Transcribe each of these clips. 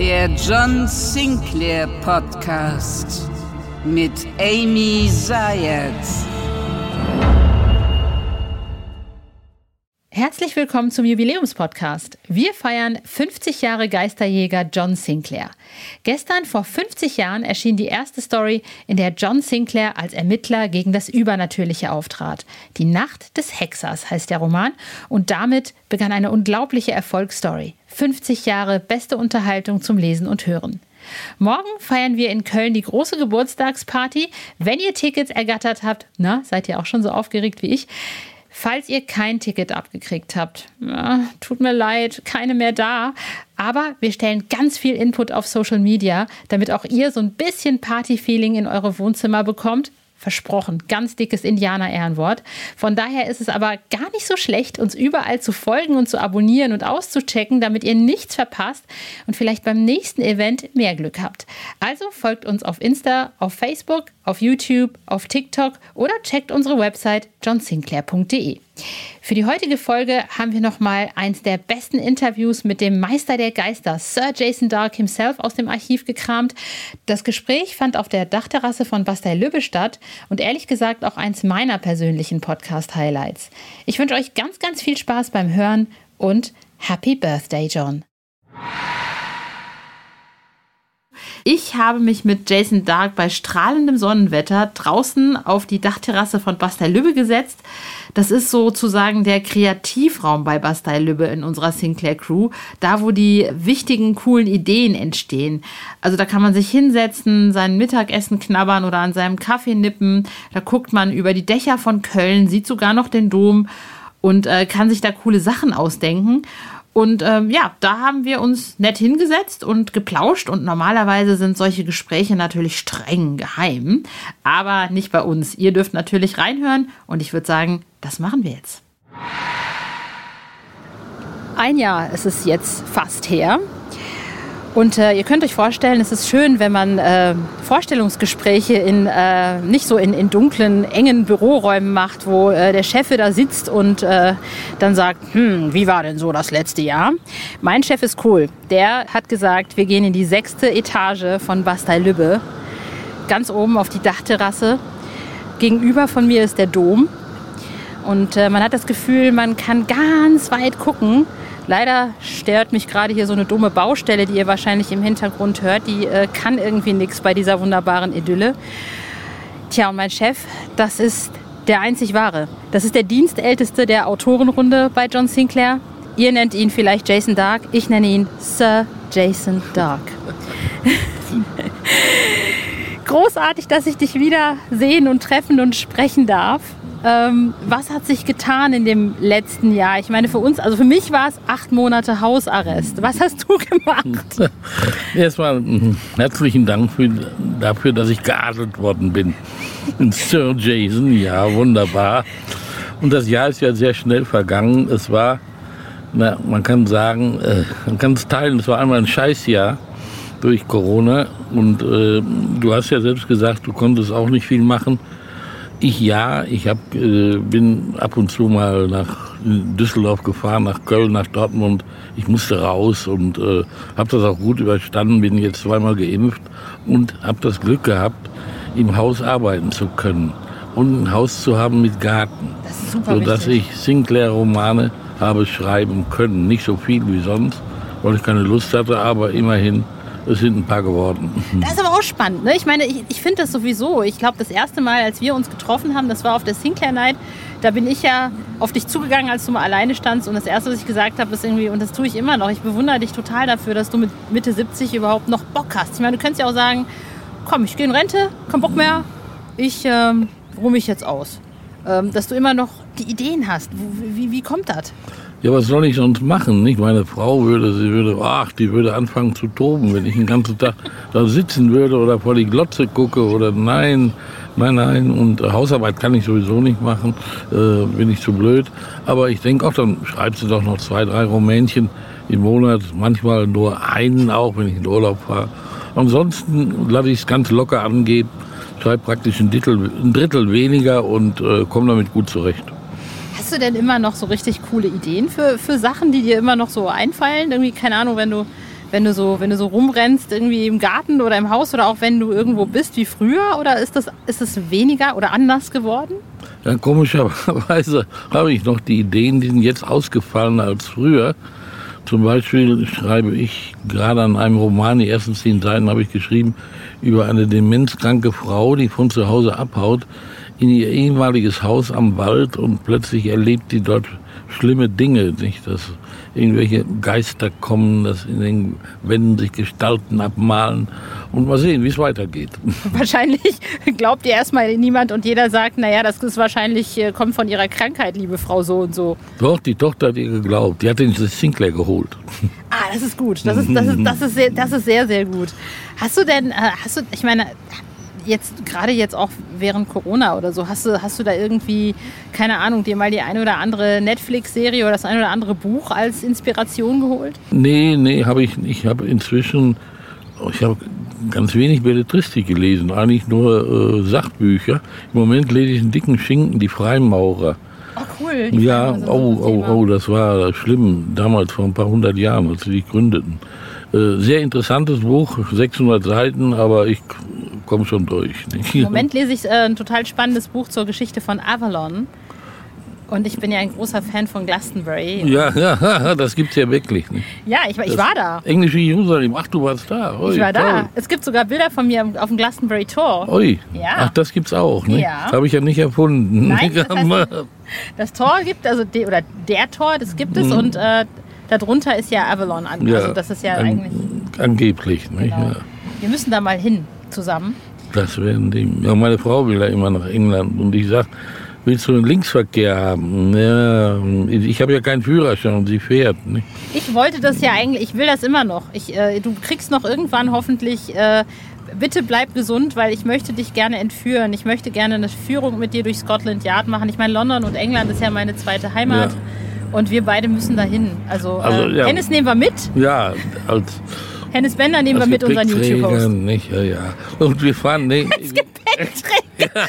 Der John Sinclair Podcast mit Amy Zayat. Herzlich willkommen zum Jubiläumspodcast. Wir feiern 50 Jahre Geisterjäger John Sinclair. Gestern vor 50 Jahren erschien die erste Story, in der John Sinclair als Ermittler gegen das Übernatürliche auftrat. Die Nacht des Hexers heißt der Roman und damit begann eine unglaubliche Erfolgsstory. 50 Jahre beste Unterhaltung zum Lesen und Hören. Morgen feiern wir in Köln die große Geburtstagsparty. Wenn ihr Tickets ergattert habt, na, seid ihr auch schon so aufgeregt wie ich, Falls ihr kein Ticket abgekriegt habt, ja, tut mir leid, keine mehr da. Aber wir stellen ganz viel Input auf Social Media, damit auch ihr so ein bisschen Party-Feeling in eure Wohnzimmer bekommt. Versprochen, ganz dickes Indianer-Ehrenwort. Von daher ist es aber gar nicht so schlecht, uns überall zu folgen und zu abonnieren und auszuchecken, damit ihr nichts verpasst und vielleicht beim nächsten Event mehr Glück habt. Also folgt uns auf Insta, auf Facebook, auf YouTube, auf TikTok oder checkt unsere Website johnsinclair.de. Für die heutige Folge haben wir nochmal eins der besten Interviews mit dem Meister der Geister, Sir Jason Dark himself, aus dem Archiv gekramt. Das Gespräch fand auf der Dachterrasse von Bastei Lübbe statt und ehrlich gesagt auch eins meiner persönlichen Podcast-Highlights. Ich wünsche euch ganz, ganz viel Spaß beim Hören und Happy Birthday, John. Ich habe mich mit Jason Dark bei strahlendem Sonnenwetter draußen auf die Dachterrasse von Bastei Lübbe gesetzt. Das ist sozusagen der Kreativraum bei Bastei Lübbe in unserer Sinclair Crew, da wo die wichtigen, coolen Ideen entstehen. Also da kann man sich hinsetzen, sein Mittagessen knabbern oder an seinem Kaffee nippen. Da guckt man über die Dächer von Köln, sieht sogar noch den Dom und äh, kann sich da coole Sachen ausdenken. Und ähm, ja, da haben wir uns nett hingesetzt und geplauscht. Und normalerweise sind solche Gespräche natürlich streng geheim, aber nicht bei uns. Ihr dürft natürlich reinhören und ich würde sagen, das machen wir jetzt. Ein Jahr ist es jetzt fast her. Und äh, ihr könnt euch vorstellen, es ist schön, wenn man äh, Vorstellungsgespräche in, äh, nicht so in, in, dunklen, engen Büroräumen macht, wo äh, der Chef da sitzt und äh, dann sagt, hm, wie war denn so das letzte Jahr? Mein Chef ist cool. Der hat gesagt, wir gehen in die sechste Etage von Bastei Lübbe, ganz oben auf die Dachterrasse. Gegenüber von mir ist der Dom. Und äh, man hat das Gefühl, man kann ganz weit gucken Leider stört mich gerade hier so eine dumme Baustelle, die ihr wahrscheinlich im Hintergrund hört. Die äh, kann irgendwie nichts bei dieser wunderbaren Idylle. Tja, und mein Chef, das ist der einzig wahre. Das ist der Dienstälteste der Autorenrunde bei John Sinclair. Ihr nennt ihn vielleicht Jason Dark, ich nenne ihn Sir Jason Dark. Großartig, dass ich dich wieder sehen und treffen und sprechen darf. Ähm, was hat sich getan in dem letzten Jahr? Ich meine, für uns, also für mich war es acht Monate Hausarrest. Was hast du gemacht? Erstmal mhm, herzlichen Dank für, dafür, dass ich geadelt worden bin. Sir Jason, ja, wunderbar. Und das Jahr ist ja sehr schnell vergangen. Es war, na, man kann sagen, äh, man kann es teilen, es war einmal ein Scheißjahr durch Corona. Und äh, du hast ja selbst gesagt, du konntest auch nicht viel machen. Ich ja, ich hab, äh, bin ab und zu mal nach Düsseldorf gefahren, nach Köln, nach Dortmund. Ich musste raus und äh, habe das auch gut überstanden, bin jetzt zweimal geimpft und habe das Glück gehabt, im Haus arbeiten zu können und ein Haus zu haben mit Garten, sodass wichtig. ich Sinclair-Romane habe schreiben können. Nicht so viel wie sonst, weil ich keine Lust hatte, aber immerhin es sind ein paar geworden. Das ist aber auch spannend. Ne? Ich meine, ich, ich finde das sowieso. Ich glaube, das erste Mal, als wir uns getroffen haben, das war auf der Sinclair Night. Da bin ich ja auf dich zugegangen, als du mal alleine standst. Und das Erste, was ich gesagt habe, ist irgendwie, und das tue ich immer noch, ich bewundere dich total dafür, dass du mit Mitte 70 überhaupt noch Bock hast. Ich meine, du könntest ja auch sagen, komm, ich gehe in Rente, kein Bock mehr, ich ähm, ruhe mich jetzt aus. Ähm, dass du immer noch die Ideen hast. Wie, wie, wie kommt das? Ja, was soll ich sonst machen? Nicht? Meine Frau würde, sie würde, ach, die würde anfangen zu toben, wenn ich den ganzen Tag da sitzen würde oder vor die Glotze gucke oder nein, nein, nein. Und Hausarbeit kann ich sowieso nicht machen, äh, bin ich zu blöd. Aber ich denke auch, dann schreibt sie doch noch zwei, drei Rumänchen im Monat, manchmal nur einen auch, wenn ich in Urlaub fahre. Ansonsten lasse ich es ganz locker angehen, schreibe praktisch ein Drittel, ein Drittel weniger und äh, komme damit gut zurecht. Hast du denn immer noch so richtig coole Ideen für, für Sachen, die dir immer noch so einfallen? Irgendwie, keine Ahnung, wenn du, wenn du so, wenn du so rumrennst, irgendwie im Garten oder im Haus oder auch wenn du irgendwo bist wie früher? Oder ist das, ist das weniger oder anders geworden? Ja, komischerweise habe ich noch die Ideen, die sind jetzt ausgefallen als früher. Zum Beispiel schreibe ich gerade an einem Roman, die ersten zehn Seiten habe ich geschrieben, über eine demenzkranke Frau, die von zu Hause abhaut, in ihr ehemaliges Haus am Wald und plötzlich erlebt sie dort schlimme Dinge, nicht? Dass irgendwelche Geister kommen, dass in den Wänden sich Gestalten abmalen und mal sehen, wie es weitergeht. Wahrscheinlich glaubt ihr erstmal niemand und jeder sagt, naja, das ist wahrscheinlich, äh, kommt von ihrer Krankheit, liebe Frau so und so. Doch, die Tochter hat ihr geglaubt. Die hat den Sinclair geholt. Ah, das ist gut. Das ist, das ist, das ist, sehr, das ist sehr, sehr gut. Hast du denn, äh, hast du, ich meine, jetzt gerade jetzt auch während Corona oder so, hast du, hast du da irgendwie, keine Ahnung, dir mal die eine oder andere Netflix-Serie oder das eine oder andere Buch als Inspiration geholt? Nee, nee, habe ich nicht. Ich habe inzwischen, ich habe ganz wenig Belletristik gelesen, eigentlich nur äh, Sachbücher. Im Moment lese ich einen dicken Schinken, die Freimaurer. Oh, cool. Ja, oh, oh, oh, das war schlimm, damals vor ein paar hundert Jahren, als sie sich gründeten. Äh, sehr interessantes Buch, 600 Seiten, aber ich komme schon durch. Nicht? Im Moment lese ich äh, ein total spannendes Buch zur Geschichte von Avalon. Und ich bin ja ein großer Fan von Glastonbury. Ja, ja das gibt es ja wirklich. Nicht? Ja, ich, ich war da. Englische Jerusalem, ach, du warst da. Ui, ich war toll. da. Es gibt sogar Bilder von mir auf dem Glastonbury Tor. Ui, ja. ach, das gibt's auch. Ne? Ja. Habe ich ja nicht erfunden. Nein, das, heißt, das Tor gibt, also de, oder der Tor, das gibt es mhm. und äh, darunter ist ja Avalon. Also ja, das ist ja an, eigentlich... Angeblich, nicht? Genau. Ja. Wir müssen da mal hin zusammen. Das werden die. Ja, meine Frau will ja immer nach England und ich sage, willst du einen Linksverkehr haben? Ja, ich habe ja keinen Führerschein und sie fährt. Nicht? Ich wollte das ja eigentlich, ich will das immer noch. Ich, äh, du kriegst noch irgendwann hoffentlich. Äh, bitte bleib gesund, weil ich möchte dich gerne entführen. Ich möchte gerne eine Führung mit dir durch Scotland Yard machen. Ich meine, London und England ist ja meine zweite Heimat. Ja. Und wir beide müssen dahin. Also, also äh, ja. Hennes nehmen wir mit. Ja, als Hennes Bender nehmen wir mit unseren YouTube-Host. nicht, ja, ja. Und wir fahren, nee. Als Gepäckträger.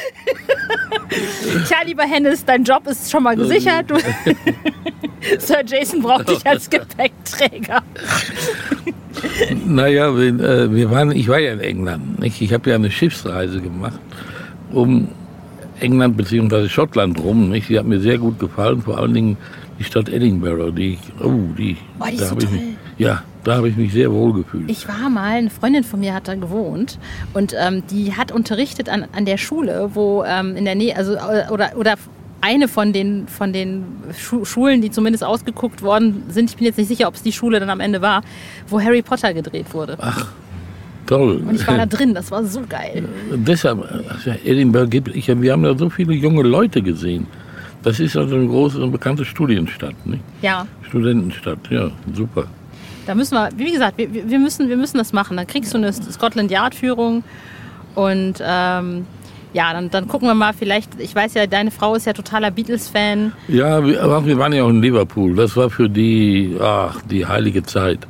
Tja, lieber Hennes, dein Job ist schon mal gesichert. Du Sir Jason braucht dich als Gepäckträger. naja, wir, äh, wir waren, ich war ja in England. Nicht? Ich habe ja eine Schiffsreise gemacht, um England bzw. Schottland rum. Nicht? Die hat mir sehr gut gefallen, vor allen Dingen die Stadt Edinburgh. Die, oh, die, Boah, die ist so toll. Mich, ja, da habe ich mich sehr wohl gefühlt. Ich war mal, eine Freundin von mir hat da gewohnt und ähm, die hat unterrichtet an, an der Schule, wo ähm, in der Nähe, also äh, oder, oder eine von den, von den Schulen, die zumindest ausgeguckt worden sind, ich bin jetzt nicht sicher, ob es die Schule dann am Ende war, wo Harry Potter gedreht wurde. Ach, toll. Und ich war da drin, das war so geil. Deshalb, also Edinburgh gibt ich, wir haben da so viele junge Leute gesehen. Das ist also eine große und bekannte Studienstadt, nicht? Ja. Studentenstadt, ja, super. Da müssen wir, wie gesagt, wir, wir, müssen, wir müssen das machen. Dann kriegst du eine Scotland Yard-Führung und ähm, ja, dann, dann gucken wir mal, vielleicht, ich weiß ja, deine Frau ist ja totaler Beatles-Fan. Ja, wir, wir waren ja auch in Liverpool. Das war für die, ach, die heilige Zeit.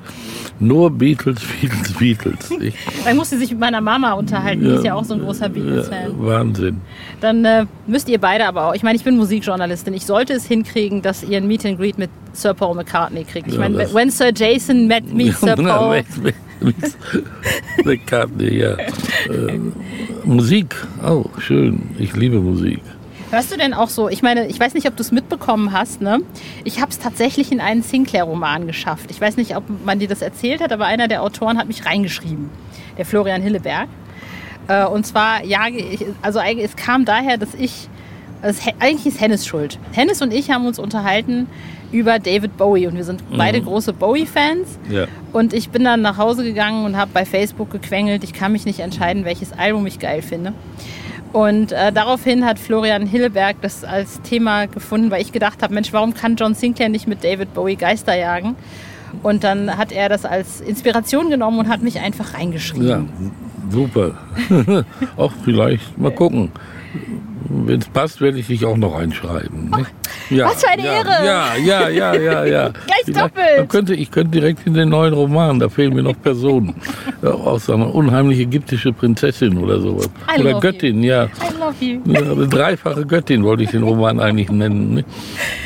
Nur Beatles, Beatles, Beatles. Dann muss sie sich mit meiner Mama unterhalten, die ist ja auch so ein großer Beatles-Fan. Wahnsinn. Dann äh, müsst ihr beide aber auch, ich meine, ich bin Musikjournalistin, ich sollte es hinkriegen, dass ihr ein Meet and Greet mit Sir Paul McCartney kriegt. Ich ja, meine, when Sir Jason met me, Sir Paul. McCartney, ja. äh, Musik, oh, schön. Ich liebe Musik. Hörst du denn auch so, ich meine, ich weiß nicht, ob du es mitbekommen hast, ne? Ich habe es tatsächlich in einen Sinclair-Roman geschafft. Ich weiß nicht, ob man dir das erzählt hat, aber einer der Autoren hat mich reingeschrieben, der Florian Hilleberg. Äh, und zwar, ja, also es kam daher, dass ich, also eigentlich ist Hennes schuld. Hennes und ich haben uns unterhalten über David Bowie und wir sind mhm. beide große Bowie-Fans. Ja. Und ich bin dann nach Hause gegangen und habe bei Facebook gequengelt. Ich kann mich nicht entscheiden, welches Album ich geil finde. Und äh, daraufhin hat Florian Hilleberg das als Thema gefunden, weil ich gedacht habe, Mensch, warum kann John Sinclair nicht mit David Bowie Geister jagen? Und dann hat er das als Inspiration genommen und hat mich einfach reingeschrieben. Ja, super. auch vielleicht mal gucken. Wenn es passt, werde ich dich auch noch einschreiben. Ne? Ja, was für eine ja, Ehre! Ja, ja, ja, ja, ja. Gleich Vielleicht- doppelt. Könnte, ich könnte direkt in den neuen Roman, da fehlen mir noch Personen. Ja, auch so eine unheimliche ägyptische Prinzessin oder sowas. I oder Göttin, ja. I love you. ja. Eine dreifache Göttin wollte ich den Roman eigentlich nennen. Ne?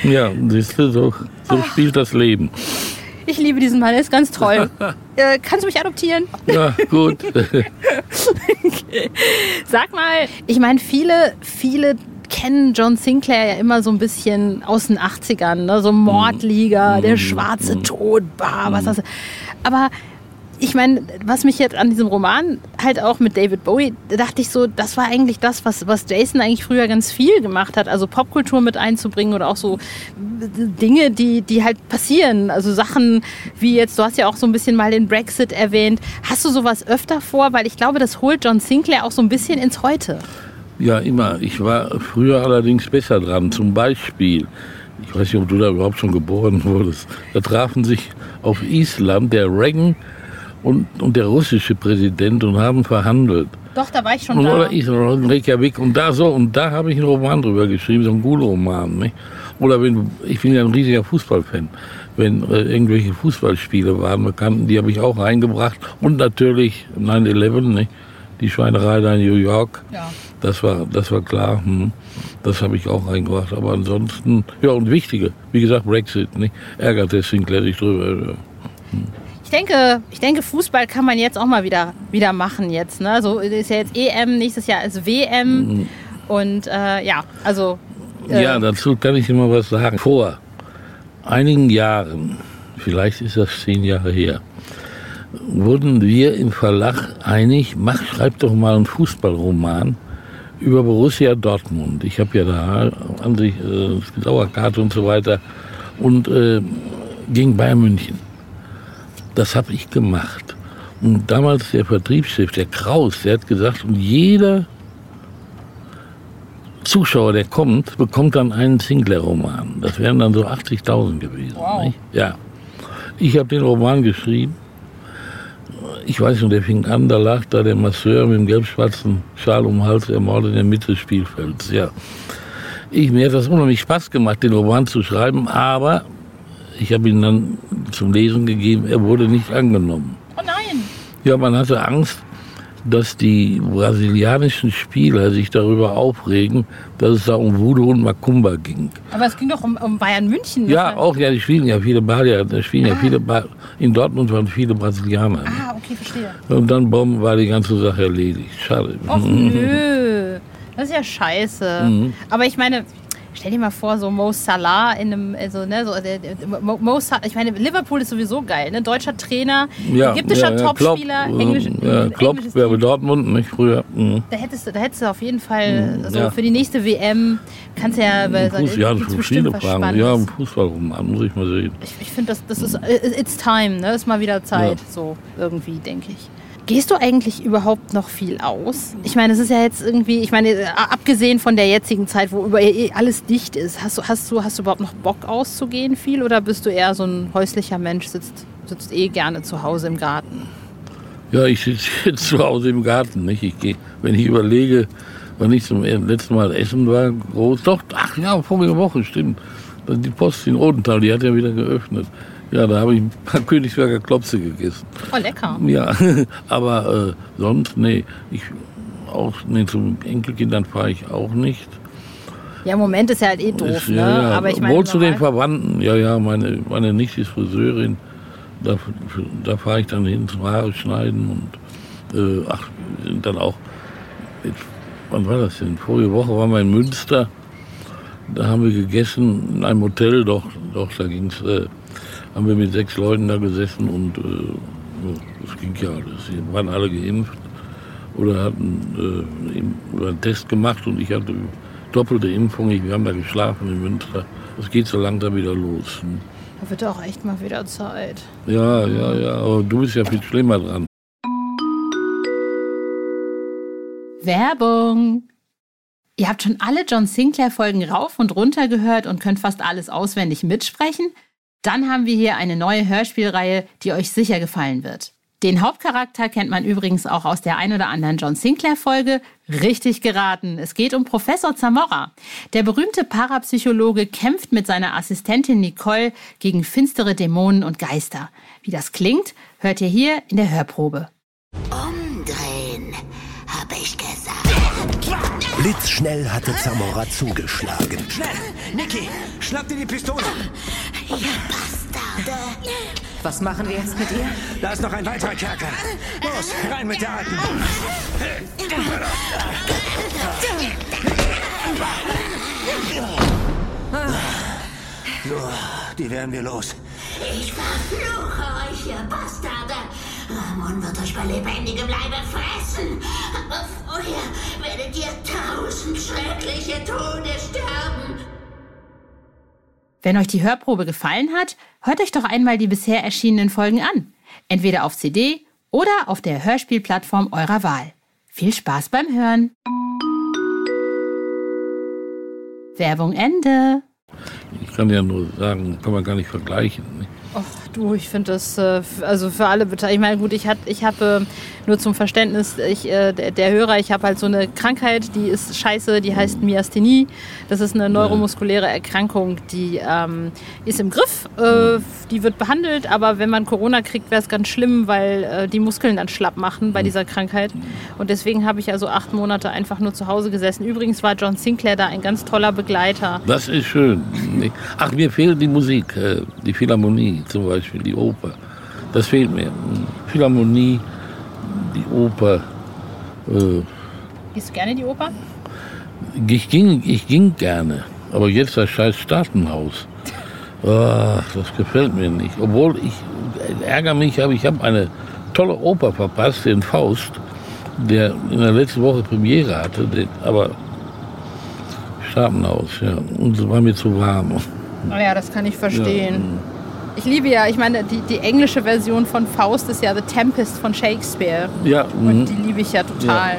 Ja, siehst du, so, so spielt das Leben. Ich liebe diesen Mann, er ist ganz toll. äh, kannst du mich adoptieren? Ja, gut. Sag mal, ich meine, viele, viele kennen John Sinclair ja immer so ein bisschen aus den 80ern, ne? so Mordliga, der schwarze Tod, bah, was das. Aber ich meine, was mich jetzt an diesem Roman halt auch mit David Bowie, da dachte ich so, das war eigentlich das, was, was Jason eigentlich früher ganz viel gemacht hat, also Popkultur mit einzubringen oder auch so Dinge, die, die halt passieren. Also Sachen wie jetzt, du hast ja auch so ein bisschen mal den Brexit erwähnt. Hast du sowas öfter vor? Weil ich glaube, das holt John Sinclair auch so ein bisschen ins Heute. Ja, immer. Ich war früher allerdings besser dran. Zum Beispiel, ich weiß nicht, ob du da überhaupt schon geboren wurdest, da trafen sich auf Island der Reagan und, und der russische Präsident und haben verhandelt. Doch, da war ich schon Und, da. oder in Reykjavik. Und da so, und da habe ich einen Roman drüber geschrieben, so einen Gul-Roman. Nicht? Oder wenn, ich bin ja ein riesiger Fußballfan. Wenn äh, irgendwelche Fußballspiele waren, bekannten, die habe ich auch reingebracht. Und natürlich 9-11, nicht? die Schweinerei da in New York. Ja. Das war, das war klar. Hm. Das habe ich auch reingebracht. Aber ansonsten, ja, und wichtige, wie gesagt, Brexit, nicht? ärgert der Sinclair sich drüber. Ja. Ich denke, ich denke, Fußball kann man jetzt auch mal wieder, wieder machen jetzt. Ne? So ist ja jetzt EM, nächstes Jahr ist WM. Und äh, ja, also Äh. Ja, dazu kann ich immer was sagen. Vor einigen Jahren, vielleicht ist das zehn Jahre her, wurden wir im Verlag einig, mach, schreib doch mal einen Fußballroman über Borussia Dortmund. Ich habe ja da an sich äh, Dauerkarte und so weiter und äh, gegen Bayern München. Das habe ich gemacht. Und damals der Vertriebschef, der Kraus, der hat gesagt, und jeder Zuschauer, der kommt, bekommt dann einen Sinclair-Roman. Das wären dann so 80.000 gewesen. Wow. Nicht? Ja. Ich habe den Roman geschrieben. Ich weiß nicht, der fing an, da lag da der Masseur mit dem gelb-schwarzen Schal um den Hals ermordet in der Mitte des Spielfelds. Ja. Ich, mir hat das unheimlich Spaß gemacht, den Roman zu schreiben, aber ich habe ihn dann zum Lesen gegeben, er wurde nicht angenommen. Oh nein! Ja, man hatte Angst, dass die brasilianischen Spieler sich darüber aufregen, dass es da um Voodoo und Macumba ging. Aber es ging doch um, um Bayern München. Ja, auch, ja, die spielen ja viele Balier, da spielen ja viele ba in Dortmund waren viele Brasilianer. Ah, okay, verstehe. Und dann bumm, war die ganze Sache erledigt. Schade. Och nö, das ist ja scheiße. Mhm. Aber ich meine, stell dir mal vor, so Mo Salah in einem, also, ne, so, der, der, Mo, Mo Salah, ich meine, Liverpool ist sowieso geil, ne? Deutscher Trainer, ägyptischer Topspieler, Klopp, Englisch, ja, Klopp, bei Team. Dortmund, nicht früher. Mhm. Da hättest, du, da hättest du auf jeden Fall, also ja. für die nächste WM, kannst du ja, weil Fuß, ja, gibt's für bestimmt viele Fragen. Ja, ein Fußballroman, muss ich mal sehen. Ich, ich finde, das, das ist, äh, it's time, ne? Ist mal wieder Zeit, Ja. so irgendwie, denke ich. Gehst du eigentlich überhaupt noch viel aus? Ich meine, es ist ja jetzt irgendwie, ich meine, äh, abgesehen von der jetzigen Zeit, wo über eh alles dicht ist, hast du, hast du, hast du überhaupt noch Bock auszugehen viel oder bist du eher so ein häuslicher Mensch, sitzt, sitzt eh gerne zu Hause im Garten? Ja, ich sitze zu Hause im Garten. Nicht? Ich geh, wenn ich überlege, wann ich zum letzten Mal essen war, groß. Doch, ach ja, vorige Woche, stimmt. Die Post in Odenthal, die hat ja wieder geöffnet. Ja, da habe ich ein paar Königsberger Klopse gegessen. Oh, lecker. Ja, aber äh, sonst, nee. Ich, auch, nee, zum Enkelkindern fahre ich auch nicht. Ja, im Moment ist ja halt eh doof, Ist- ne? ja, ja. Aber ich meine, Wohl zu den Verwandten. Ja, ja, meine, meine Nichte ist Friseurin. Da, da fahre ich dann hin zum Haare schneiden und äh, ach, wir sind dann auch. Jetzt, wann war das denn? Vorige Woche waren wir in Münster. Da haben wir gegessen in einem Hotel, doch, doch, da ging's. Äh, haben wir mit sechs Leuten da gesessen und äh, das ging ja alles. Die waren alle geimpft oder hatten äh, im- oder einen Test gemacht und ich hatte doppelte Impfung. Ich, wir haben da geschlafen in Münster. Es geht so langsam wieder los. Da wird auch echt mal wieder Zeit. Ja, ja, ja, aber du bist ja viel schlimmer dran. Werbung. Ihr habt schon alle John Sinclair-Folgen rauf und runter gehört und könnt fast alles auswendig mitsprechen? Dann haben wir hier eine neue Hörspielreihe, die euch sicher gefallen wird. Den Hauptcharakter kennt man übrigens auch aus der ein oder anderen John Sinclair-Folge. Richtig geraten. Es geht um Professor Zamora. Der berühmte Parapsychologe kämpft mit seiner Assistentin Nicole gegen finstere Dämonen und Geister. Wie das klingt, hört ihr hier in der Hörprobe. Umdrehen, hab ich gesagt. Blitzschnell hatte Zamora zugeschlagen. Schnell! Niki, schnapp dir die Pistole! Ihr Bastarde. Was machen wir jetzt mit ihr? Da ist noch ein weiterer Kerker. Los, rein mit der Alten! So, die werden wir los. Ich verfluche euch, ihr Bastarde. Ramon wird euch bei lebendigem Leibe fressen. Aber vorher werdet ihr tausend schreckliche Tode sterben. Wenn euch die Hörprobe gefallen hat, hört euch doch einmal die bisher erschienenen Folgen an. Entweder auf CD oder auf der Hörspielplattform eurer Wahl. Viel Spaß beim Hören. Werbung Ende. Ich kann ja nur sagen, kann man gar nicht vergleichen. Ne? Du, ich finde das, äh, also für alle Beteiligten. Ich meine, gut, ich, hat, ich habe äh, nur zum Verständnis, ich, äh, der, der Hörer, ich habe halt so eine Krankheit, die ist scheiße, die heißt Myasthenie. Das ist eine neuromuskuläre Erkrankung, die ähm, ist im Griff, äh, die wird behandelt, aber wenn man Corona kriegt, wäre es ganz schlimm, weil äh, die Muskeln dann schlapp machen bei dieser Krankheit. Und deswegen habe ich also acht Monate einfach nur zu Hause gesessen. Übrigens war John Sinclair da ein ganz toller Begleiter. Das ist schön. Ach, mir fehlt die Musik, die Philharmonie zum Beispiel, die Oper. Das fehlt mir. Philharmonie, die Oper. Äh, Gehst du gerne die Oper? ich, ging, ich ging gerne, aber jetzt das scheiß Staatenhaus. Ah, das gefällt mir nicht. Obwohl ich ärgere mich, aber ich habe eine tolle Oper verpasst, den Faust, der in der letzten Woche Premiere hatte, den, aber Staatenhaus, ja. Und es war mir zu warm. Naja, das kann ich verstehen. Ich liebe ja, ich meine, die, die englische Version von Faust ist ja The Tempest von Shakespeare. Ja, Und mhm. die liebe ich ja total.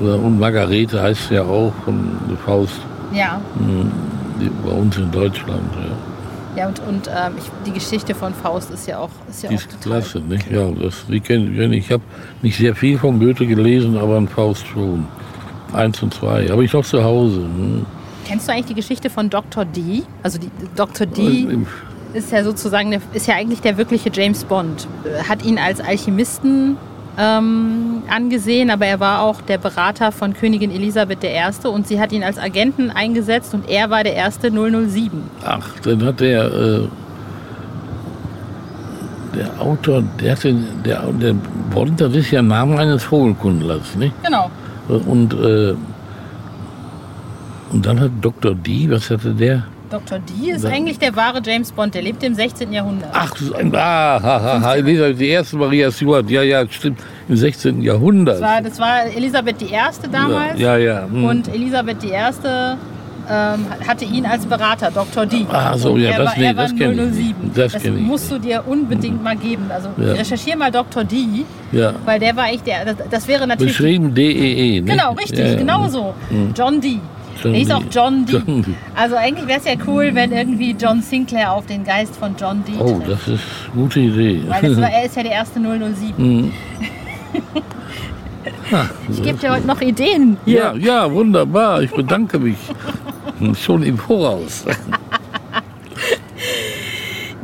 Oder- und Margarete heißt ja auch von der Faust Ja. mhm, bei uns in Deutschland. Ja. Ja, und, und ähm, ich, die Geschichte von Faust ist ja auch, ist ja Die auch ist total klasse, nicht? Ja, das, die kenn, ich- ich habe nicht sehr viel von Goethe gelesen, aber ein Faust schon. Eins und zwei. Habe ich noch zu Hause. Hm. Kennst du eigentlich die Geschichte von Dr. D? Also die Dr. D Im- ist ja sozusagen, ist ja eigentlich der wirkliche James Bond. Äh, Hat ihn als Alchemisten ähm, angesehen, aber er war auch der Berater von Königin Elisabeth I. und sie hat ihn als Agenten eingesetzt und er war der erste 007. Ach, dann hat der, äh, der Autor, der, hat den, der, der Bond, das ist ja Name eines Vogelkundlers, nicht? Genau. Und, äh, und dann hat Dr. D, was hatte der? Dr. D ist Ja. eigentlich der wahre James Bond, der lebte im 16. Jahrhundert. Ach, ah, ha, ha, die erste Maria Stuart, ja, ja, stimmt, im 16. Jahrhundert. Das war, das war Elisabeth I. damals. Ja, ja. hm. Und Elisabeth I. Ähm, hatte ihn als Berater, Dr. D. Ah, so, ja, das- war, nee, das kenn ich 007. nicht. Das das kenn musst du dir unbedingt mal geben. Also Ja. recherchier mal Dr. D, ja. weil der war echt der. Das, das wäre natürlich. Beschrieben D-E-E, ne? Genau, richtig, Ja, ja. genau so. John D. John hieß Dee. auch John D. John Dee. Also eigentlich wäre es ja cool, wenn irgendwie John Sinclair auf den Geist von John D. Oh, trifft. das ist eine gute Idee. Weil das war, er ist ja der erste 007. Hm. Ich gebe dir heute noch Ideen ja, hier. ja, wunderbar. Ich bedanke mich. Schon im Voraus.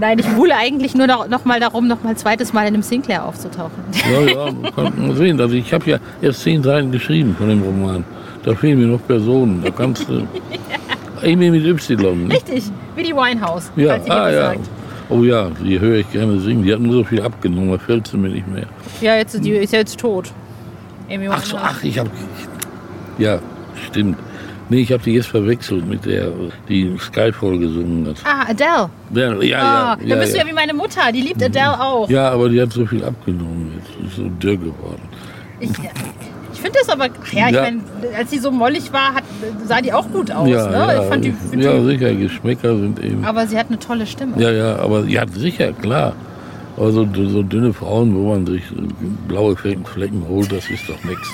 Nein, ich buhle eigentlich nur noch, noch mal darum, noch mal ein zweites Mal in einem Sinclair aufzutauchen. Ja, ja, kann man sehen. Also ich habe ja erst zehn Seiten geschrieben von dem Roman. Da fehlen mir noch Personen. Da kannst du. Amy mit Y. ne? Richtig, wie die Winehouse, Ja, ah, ja. sagt. Oh ja, die höre ich gerne singen. Die hat nur so viel abgenommen, da fällt sie mir nicht mehr. Ja, jetzt, die ist ja jetzt tot. Amy Ach so, ach, ich habe. Ja, stimmt. Nee, ich habe die jetzt verwechselt mit der, die Skyfall gesungen hat. Ah, Adele. Ja, ja, Ah, ja. da ja, bist ja. du ja wie meine Mutter, die liebt Adele auch. ja, aber die hat so viel abgenommen jetzt. Ist so dürr geworden. Ich, ich finde das aber, ach ja, ich Ja. meine, als sie so mollig war, hat, sah die auch gut aus. ja, ne? ja, ich fand die, find ja, sicher, Geschmäcker sind eben. aber sie hat eine tolle Stimme. Ja, ja, aber ja, sicher, klar. Aber so, so dünne Frauen, wo man sich äh, blaue Flecken, Flecken holt, das ist doch nichts.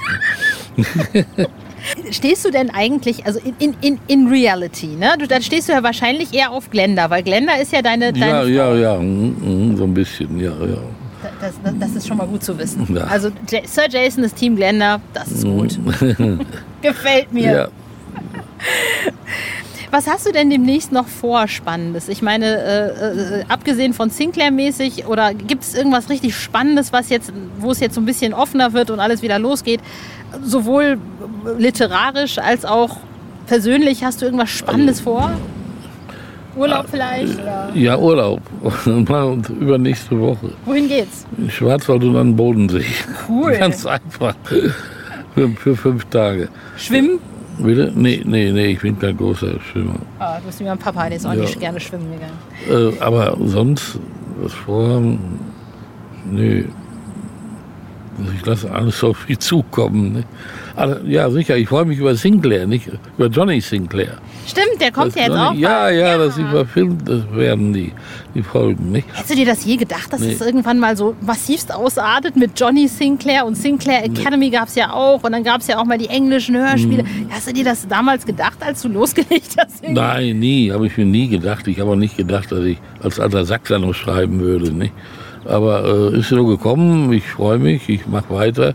Ne? stehst du denn eigentlich, also in, in, in, Reality, ne? Du, dann stehst du ja wahrscheinlich eher auf Glenda, weil Glenda ist ja deine. deine Ja, ja, ja, mm, mm, so ein bisschen, ja, ja. Das, das, das ist schon mal gut zu wissen. Ja. Also Sir Jason ist Team Glenda, das ist gut. Gefällt mir. ja. Was hast du denn demnächst noch vor Spannendes? Ich meine, äh, äh, abgesehen von Sinclair-mäßig, oder gibt es irgendwas richtig Spannendes, was jetzt, wo es jetzt so ein bisschen offener wird und alles wieder losgeht? Sowohl literarisch als auch persönlich. Hast du irgendwas Spannendes vor? Urlaub vielleicht? Oder? Ja, Urlaub. Und übernächste Woche. Wohin geht's? In Schwarzwald und an den Bodensee. Cool. Ganz einfach. Für, für fünf Tage. Schwimmen? Bitte? Nee, nee, nee, ich bin kein großer Schwimmer. Ah, du bist wie mein Papa, der ist auch Ja. nicht gerne schwimmen gegangen. Äh, aber sonst, was vorhaben? Nee. Also Ich lasse alles auf mich zukommen. Ne? Also, ja, sicher, ich freue mich über Sinclair, nicht über Johnny Sinclair. Stimmt, der kommt Das ja jetzt Johnny- auch. Ja, ja, dass sie verfilmt das werden, die, die Folgen, nicht? Hättest du dir das je gedacht, dass Nee. es irgendwann mal so massivst ausartet mit Johnny Sinclair und Sinclair Academy gab es ja auch und dann gab es ja auch mal die englischen Hörspiele. Hast du dir das damals gedacht, als du losgelegt hast? irgendwie? Nein, nie, habe ich mir nie gedacht. Ich habe auch nicht gedacht, dass ich als alter Sack da noch schreiben würde. Nicht? Aber äh, ist so gekommen, ich freue mich, ich mache weiter.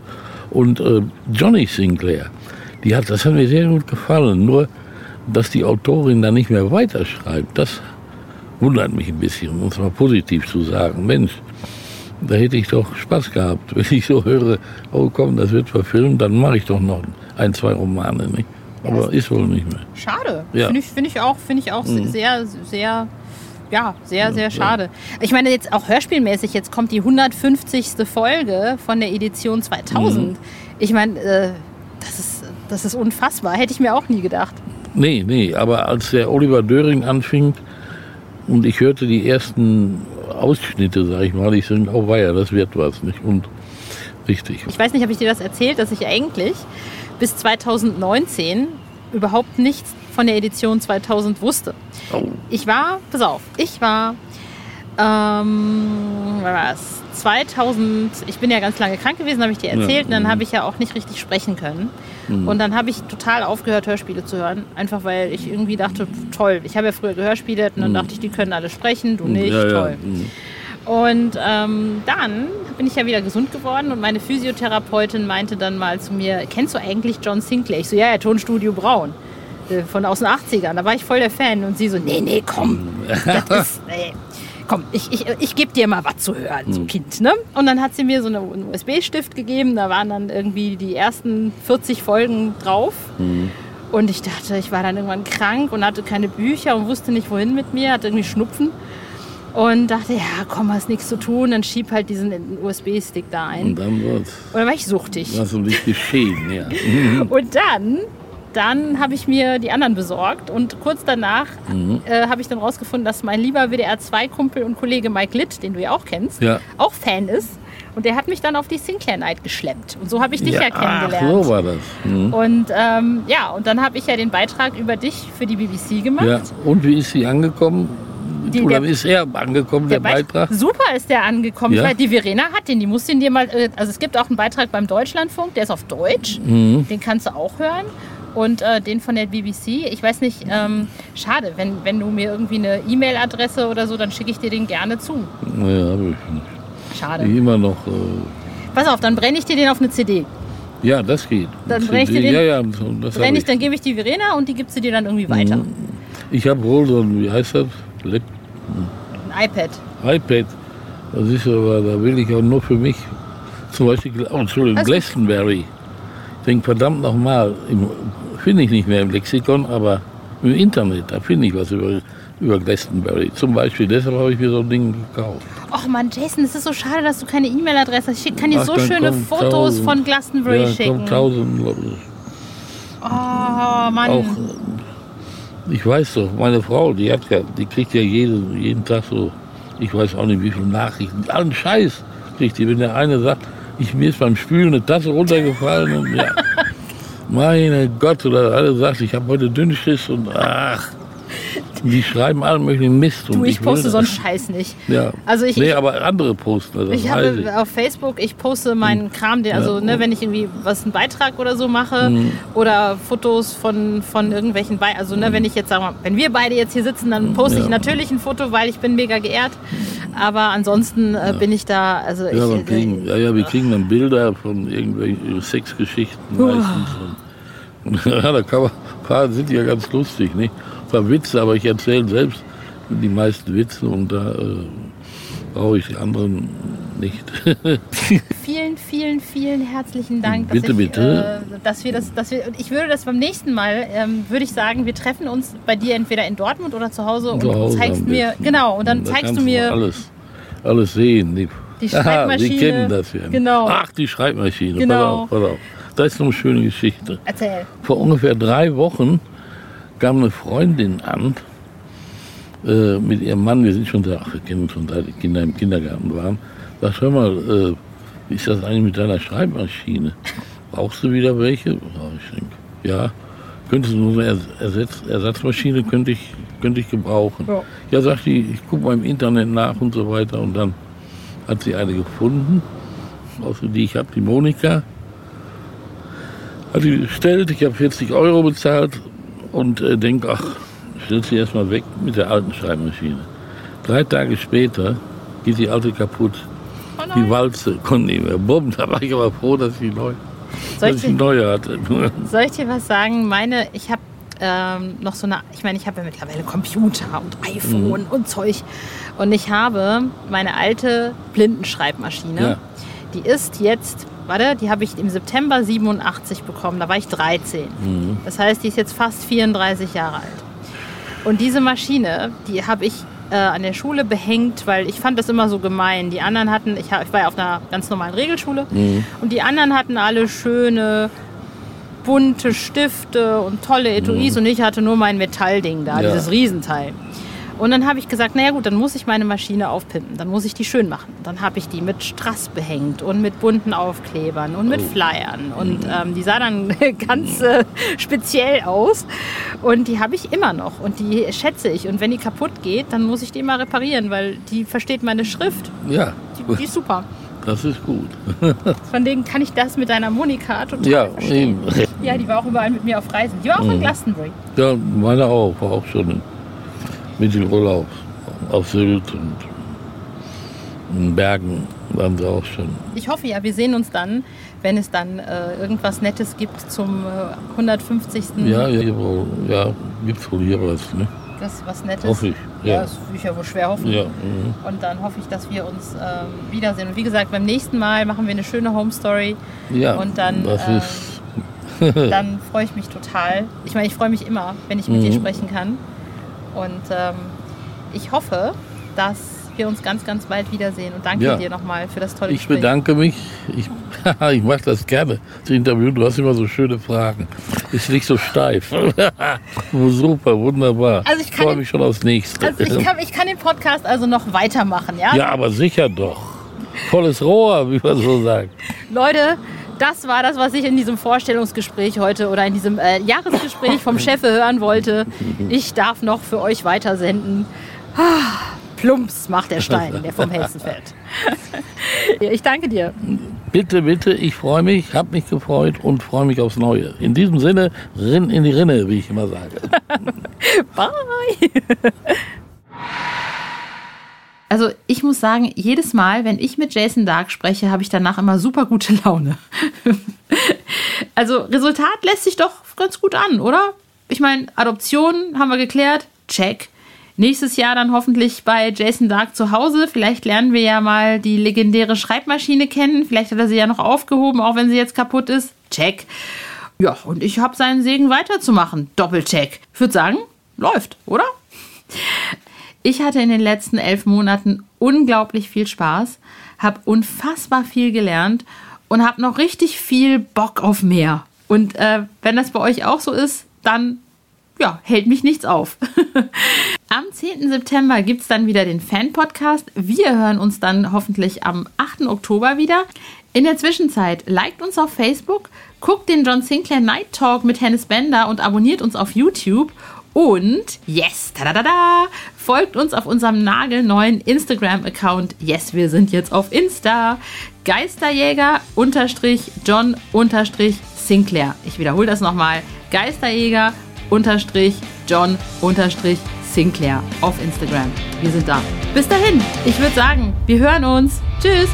Und äh, Johnny Sinclair, die hat, das hat mir sehr gut gefallen. Nur, dass die Autorin da nicht mehr weiterschreibt, das wundert mich ein bisschen, um es mal positiv zu sagen. Mensch, da hätte ich doch Spaß gehabt, wenn ich so höre, oh komm, das wird verfilmt, dann mache ich doch noch ein, zwei Romane. Nicht? Aber ist wohl nicht mehr. Schade. Ja. Finde ich, finde ich auch, finde ich auch sehr, sehr, ja, sehr, sehr schade. Ich meine, jetzt auch hörspielmäßig, jetzt kommt die 150. Folge von der Edition 2000. Ich meine, äh, das ist, das ist unfassbar. Hätte ich mir auch nie gedacht. Nee, nee, aber als der Oliver Döring anfing und ich hörte die ersten Ausschnitte, sag ich mal, ich denke, oh weia, das wird was, nicht? Und richtig. Ich weiß nicht, habe ich dir das erzählt, dass ich eigentlich bis 2019 überhaupt nichts von der Edition 2000 wusste. Oh. Ich war, pass auf, ich war, ähm, das? 2000, ich bin ja ganz lange krank gewesen, habe ich dir erzählt, und dann habe ich ja auch nicht richtig sprechen können. Und dann habe ich total aufgehört, Hörspiele zu hören, einfach weil ich irgendwie dachte, toll, ich habe ja früher gehörspielt und dann dachte ich, die können alle sprechen, du nicht, ja, ja. toll. Und ähm, dann bin ich ja wieder gesund geworden und meine Physiotherapeutin meinte dann mal zu mir, kennst du eigentlich John Sinclair? Ich so, ja, ja, Tonstudio Braun. Äh, Von aus den 80ern. Da war ich voll der Fan. Und sie so, nee, nee, komm. Ist, nee. Komm, ich, ich, ich gebe dir mal was zu hören, so Kind. Ne? Und dann hat sie mir so eine- einen USB-Stift gegeben. Da waren dann irgendwie die ersten 40 Folgen drauf. Und ich dachte, ich war dann irgendwann krank und hatte keine Bücher und wusste nicht, wohin mit mir, hatte irgendwie Schnupfen. Und dachte, ja, komm, hast nichts zu tun, dann schieb halt diesen USB-Stick da ein. Und dann Und dann war ich suchtig. was um dich geschehen, ja. Und dann, dann habe ich mir die anderen besorgt und kurz danach Mhm. äh, habe ich dann rausgefunden, dass mein lieber WDR2-Kumpel und Kollege Mike Litt, den du ja auch kennst, Ja. auch Fan ist. Und der hat mich dann auf die Sinclair Night geschleppt. Und so habe ich dich ja, Ach, kennengelernt. so war das. Mhm. Und ähm, ja, und dann habe ich ja den Beitrag über dich für die BBC gemacht. Ja. Und wie ist sie angekommen? Die- Oder der- ist er angekommen, der, Beit- Beitrag? Super ist der angekommen. Ja? Weiß, Die Verena hat den, die muss den dir mal. äh, Also es gibt auch einen Beitrag beim Deutschlandfunk, der ist auf Deutsch. Mhm. Den kannst du auch hören. Und äh, den von der BBC, ich weiß nicht, ähm, schade, wenn, wenn du mir irgendwie eine E-Mail-Adresse oder so, dann schicke ich dir den gerne zu. Ja, habe ich nicht. Schade. Ich immer noch. Äh, Pass auf, dann brenne ich dir den auf eine CD. ja, das geht. Dann brech ich dir den- Ja, ja, das Brenne ich, ich. dann gebe ich die Verena und die gibst du dir dann irgendwie weiter. Mhm. Ich habe wohl so ein, wie heißt das? Lab Ein iPad. iPad. Das ist aber, da will ich auch nur für mich. Zum Beispiel, oh, Entschuldigung, gut. Glastonbury. Ich denke, verdammt nochmal, finde ich nicht mehr im Lexikon, aber im Internet, da finde ich was über, über Glastonbury. Zum Beispiel, deshalb habe ich mir so ein Ding gekauft. Och man, Jason, es ist so schade, dass du keine E-Mail-Adresse hast. Ich kann dir Ach, so schöne kommen Fotos tausend. von Glastonbury ja, schicken. tausend. Oh Mann. Auch, äh, ich weiß doch, meine Frau, die hat ja, die kriegt ja jeden, jeden Tag so, ich weiß auch nicht wie viele Nachrichten, allen Scheiß kriegt die. Wenn der eine sagt, ich, mir ist beim Spülen eine Tasse runtergefallen und ja, meine Gott, oder alle sagt, ich habe heute Dünnschiss und ach, Die schreiben allen möglichen Mist. Du, und ich will poste so einen Scheiß nicht. Ja. Also ich, nee, ich, aber andere posten das. ich habe ich. auf Facebook, ich poste meinen Kram, den, also ne, wenn ich irgendwie was einen Beitrag oder so mache Mhm. oder Fotos von, von irgendwelchen Be also ne, wenn ich jetzt sagen wir, wenn wir beide jetzt hier sitzen, dann poste ich Ja. natürlich ein Foto, weil ich bin mega geehrt. Aber ansonsten äh, bin ich da, also ich, Ja, wir äh, kriegen, ja, ja, wir kriegen dann Bilder von irgendwelchen Sexgeschichten meistens. Und, ja, da kann man, ein paar sind ja ganz lustig, nicht? Ein paar Witze, aber ich erzähle selbst die meisten Witze und da äh, brauche ich die anderen nicht. vielen, vielen, vielen herzlichen Dank, dass, Bitte, ich, bitte. Äh, dass wir das, dass wir, und ich würde das beim nächsten Mal, ähm, würde ich sagen, wir treffen uns bei dir entweder in Dortmund oder zu Hause und Zu Hause zeigst mir, genau, und dann Da zeigst du mir alles, alles sehen. Die, Die Aha, Schreibmaschine. Sie kennen das ja. Genau. Ach, die Schreibmaschine. Genau. Pass auf, pass auf. Das ist noch eine schöne Geschichte. Erzähl. Vor ungefähr drei Wochen kam eine Freundin an äh, mit ihrem Mann. Wir sind schon da, ach, wir kennen uns schon seit die Kinder im Kindergarten waren. Sag, hör mal, äh, ist das eigentlich mit deiner Schreibmaschine? Brauchst du wieder welche? Ja. Könntest du nur eine Ersatz, Ersatzmaschine könnte ich, könnte ich gebrauchen. Ja. Ja, sagt die, ich gucke mal im Internet nach und so weiter. Und dann hat sie eine gefunden, außer die ich habe, die Monika. Hat die bestellt, ich habe 40 Euro bezahlt und äh, denke, ach, stell sie erstmal weg mit der alten Schreibmaschine. Drei Tage später geht die alte kaputt. Die. Walze konnte nicht mehr. Bumm, da war ich aber froh, dass ich, neu, Soll dass ich, ich neue hatte. soll ich dir was sagen? Meine, ich habe ähm, noch so eine, ich meine, ich habe ja mittlerweile Computer und iPhone und Zeug. Und ich habe meine alte Blindenschreibmaschine. Ja. Die ist jetzt, warte, die habe ich im September 87 bekommen. Da war ich 13. Das heißt, die ist jetzt fast 34 Jahre alt. Und diese Maschine, die habe ich äh, an der Schule behängt, weil ich fand das immer so gemein. Die anderen hatten, ich, ich war ja auf einer ganz normalen Regelschule, und die anderen hatten alle schöne bunte Stifte und tolle Etuis und ich hatte nur mein Metallding da, Ja. dieses Riesenteil. Und dann habe ich gesagt, naja gut, dann muss ich meine Maschine aufpimpen, dann muss ich die schön machen. Dann habe ich die mit Strass behängt und mit bunten Aufklebern und mit Flyern. Und ähm, die sah dann ganz äh, speziell aus. Und die habe ich immer noch und die schätze ich. Und wenn die kaputt geht, dann muss ich die immer reparieren, weil die versteht meine Schrift. Ja, Die, die ist super. das ist gut. Von denen kann ich das mit deiner Monika total Ja, verstehen. eben. Ja, die war auch überall mit mir auf Reisen. Die war auch in Glastonbury. Ja, meine auch, war auch schon Mittelurlaub auf Sylt und in Bergen waren sie auch schon. Ich hoffe ja, wir sehen uns dann, wenn es dann äh, irgendwas Nettes gibt zum äh, 150. Ja, ja, ja, wohl- hier was, ne? Das was Nettes. Hoffe ich, Ja, ja. das will ich ja wohl schwer hoffen. Ja, mhm. Und dann hoffe ich, dass wir uns ähm, wiedersehen. Und wie gesagt, beim nächsten Mal machen wir eine schöne Home Story. ja Und dann, das ähm, ist, Dann freue ich mich total. Ich meine, ich freue mich immer, wenn ich mit dir Mhm. sprechen kann. Und ähm, ich hoffe, dass wir uns ganz, ganz bald wiedersehen. Und danke Ja. dir nochmal für das tolle ich Gespräch. bedanke mich. Ich, ich mache das gerne, das Interview. Du hast immer so schöne Fragen. Ist nicht so steif. Super, wunderbar. Also ich freue den- mich schon aufs nächste. Also ich kann, ich kann den Podcast also noch weitermachen, ja? ja, aber sicher doch. Volles Rohr, wie man so sagt. Leute, das war das, was ich in diesem Vorstellungsgespräch heute oder in diesem äh, Jahresgespräch vom Chef hören wollte. Ich darf noch für euch weitersenden. Ah, Plumps macht der Stein, der vom Helsen fällt. ich danke dir. Bitte, bitte, ich freue mich, habe mich gefreut und freue mich aufs Neue. In diesem Sinne, rinn in die Rinne, wie ich immer sage. Bye. Also ich muss sagen, jedes Mal, wenn ich mit Jason Dark spreche, habe ich danach immer super gute Laune. also Resultat lässt sich doch ganz gut an, oder? Ich meine, Adoption haben wir geklärt, check. Nächstes Jahr dann hoffentlich bei Jason Dark zu Hause. Vielleicht lernen wir ja mal die legendäre Schreibmaschine kennen. Vielleicht hat er sie ja noch aufgehoben, auch wenn sie jetzt kaputt ist. Check. Ja, und ich habe seinen Segen weiterzumachen. Doppelcheck. Ich würde sagen, läuft, oder? Ich hatte in den letzten elf Monaten unglaublich viel Spaß, habe unfassbar viel gelernt und habe noch richtig viel Bock auf mehr. Und äh, wenn das bei euch auch so ist, dann ja, hält mich nichts auf. am 10. September gibt es dann wieder den Fan-Podcast. Wir hören uns dann hoffentlich am 8. Oktober wieder. In der Zwischenzeit liked uns auf Facebook, guckt den John Sinclair Night Talk mit Hennes Bender und abonniert uns auf YouTube. Und yes, tada, folgt uns auf unserem nagelneuen Instagram-Account. Yes, wir sind jetzt auf Insta. Geisterjäger unterstrich John unterstrich Sinclair. Ich wiederhole das nochmal. Geisterjäger unterstrich John unterstrich Sinclair auf Instagram. Wir sind da. Bis dahin, ich würde sagen, wir hören uns. Tschüss.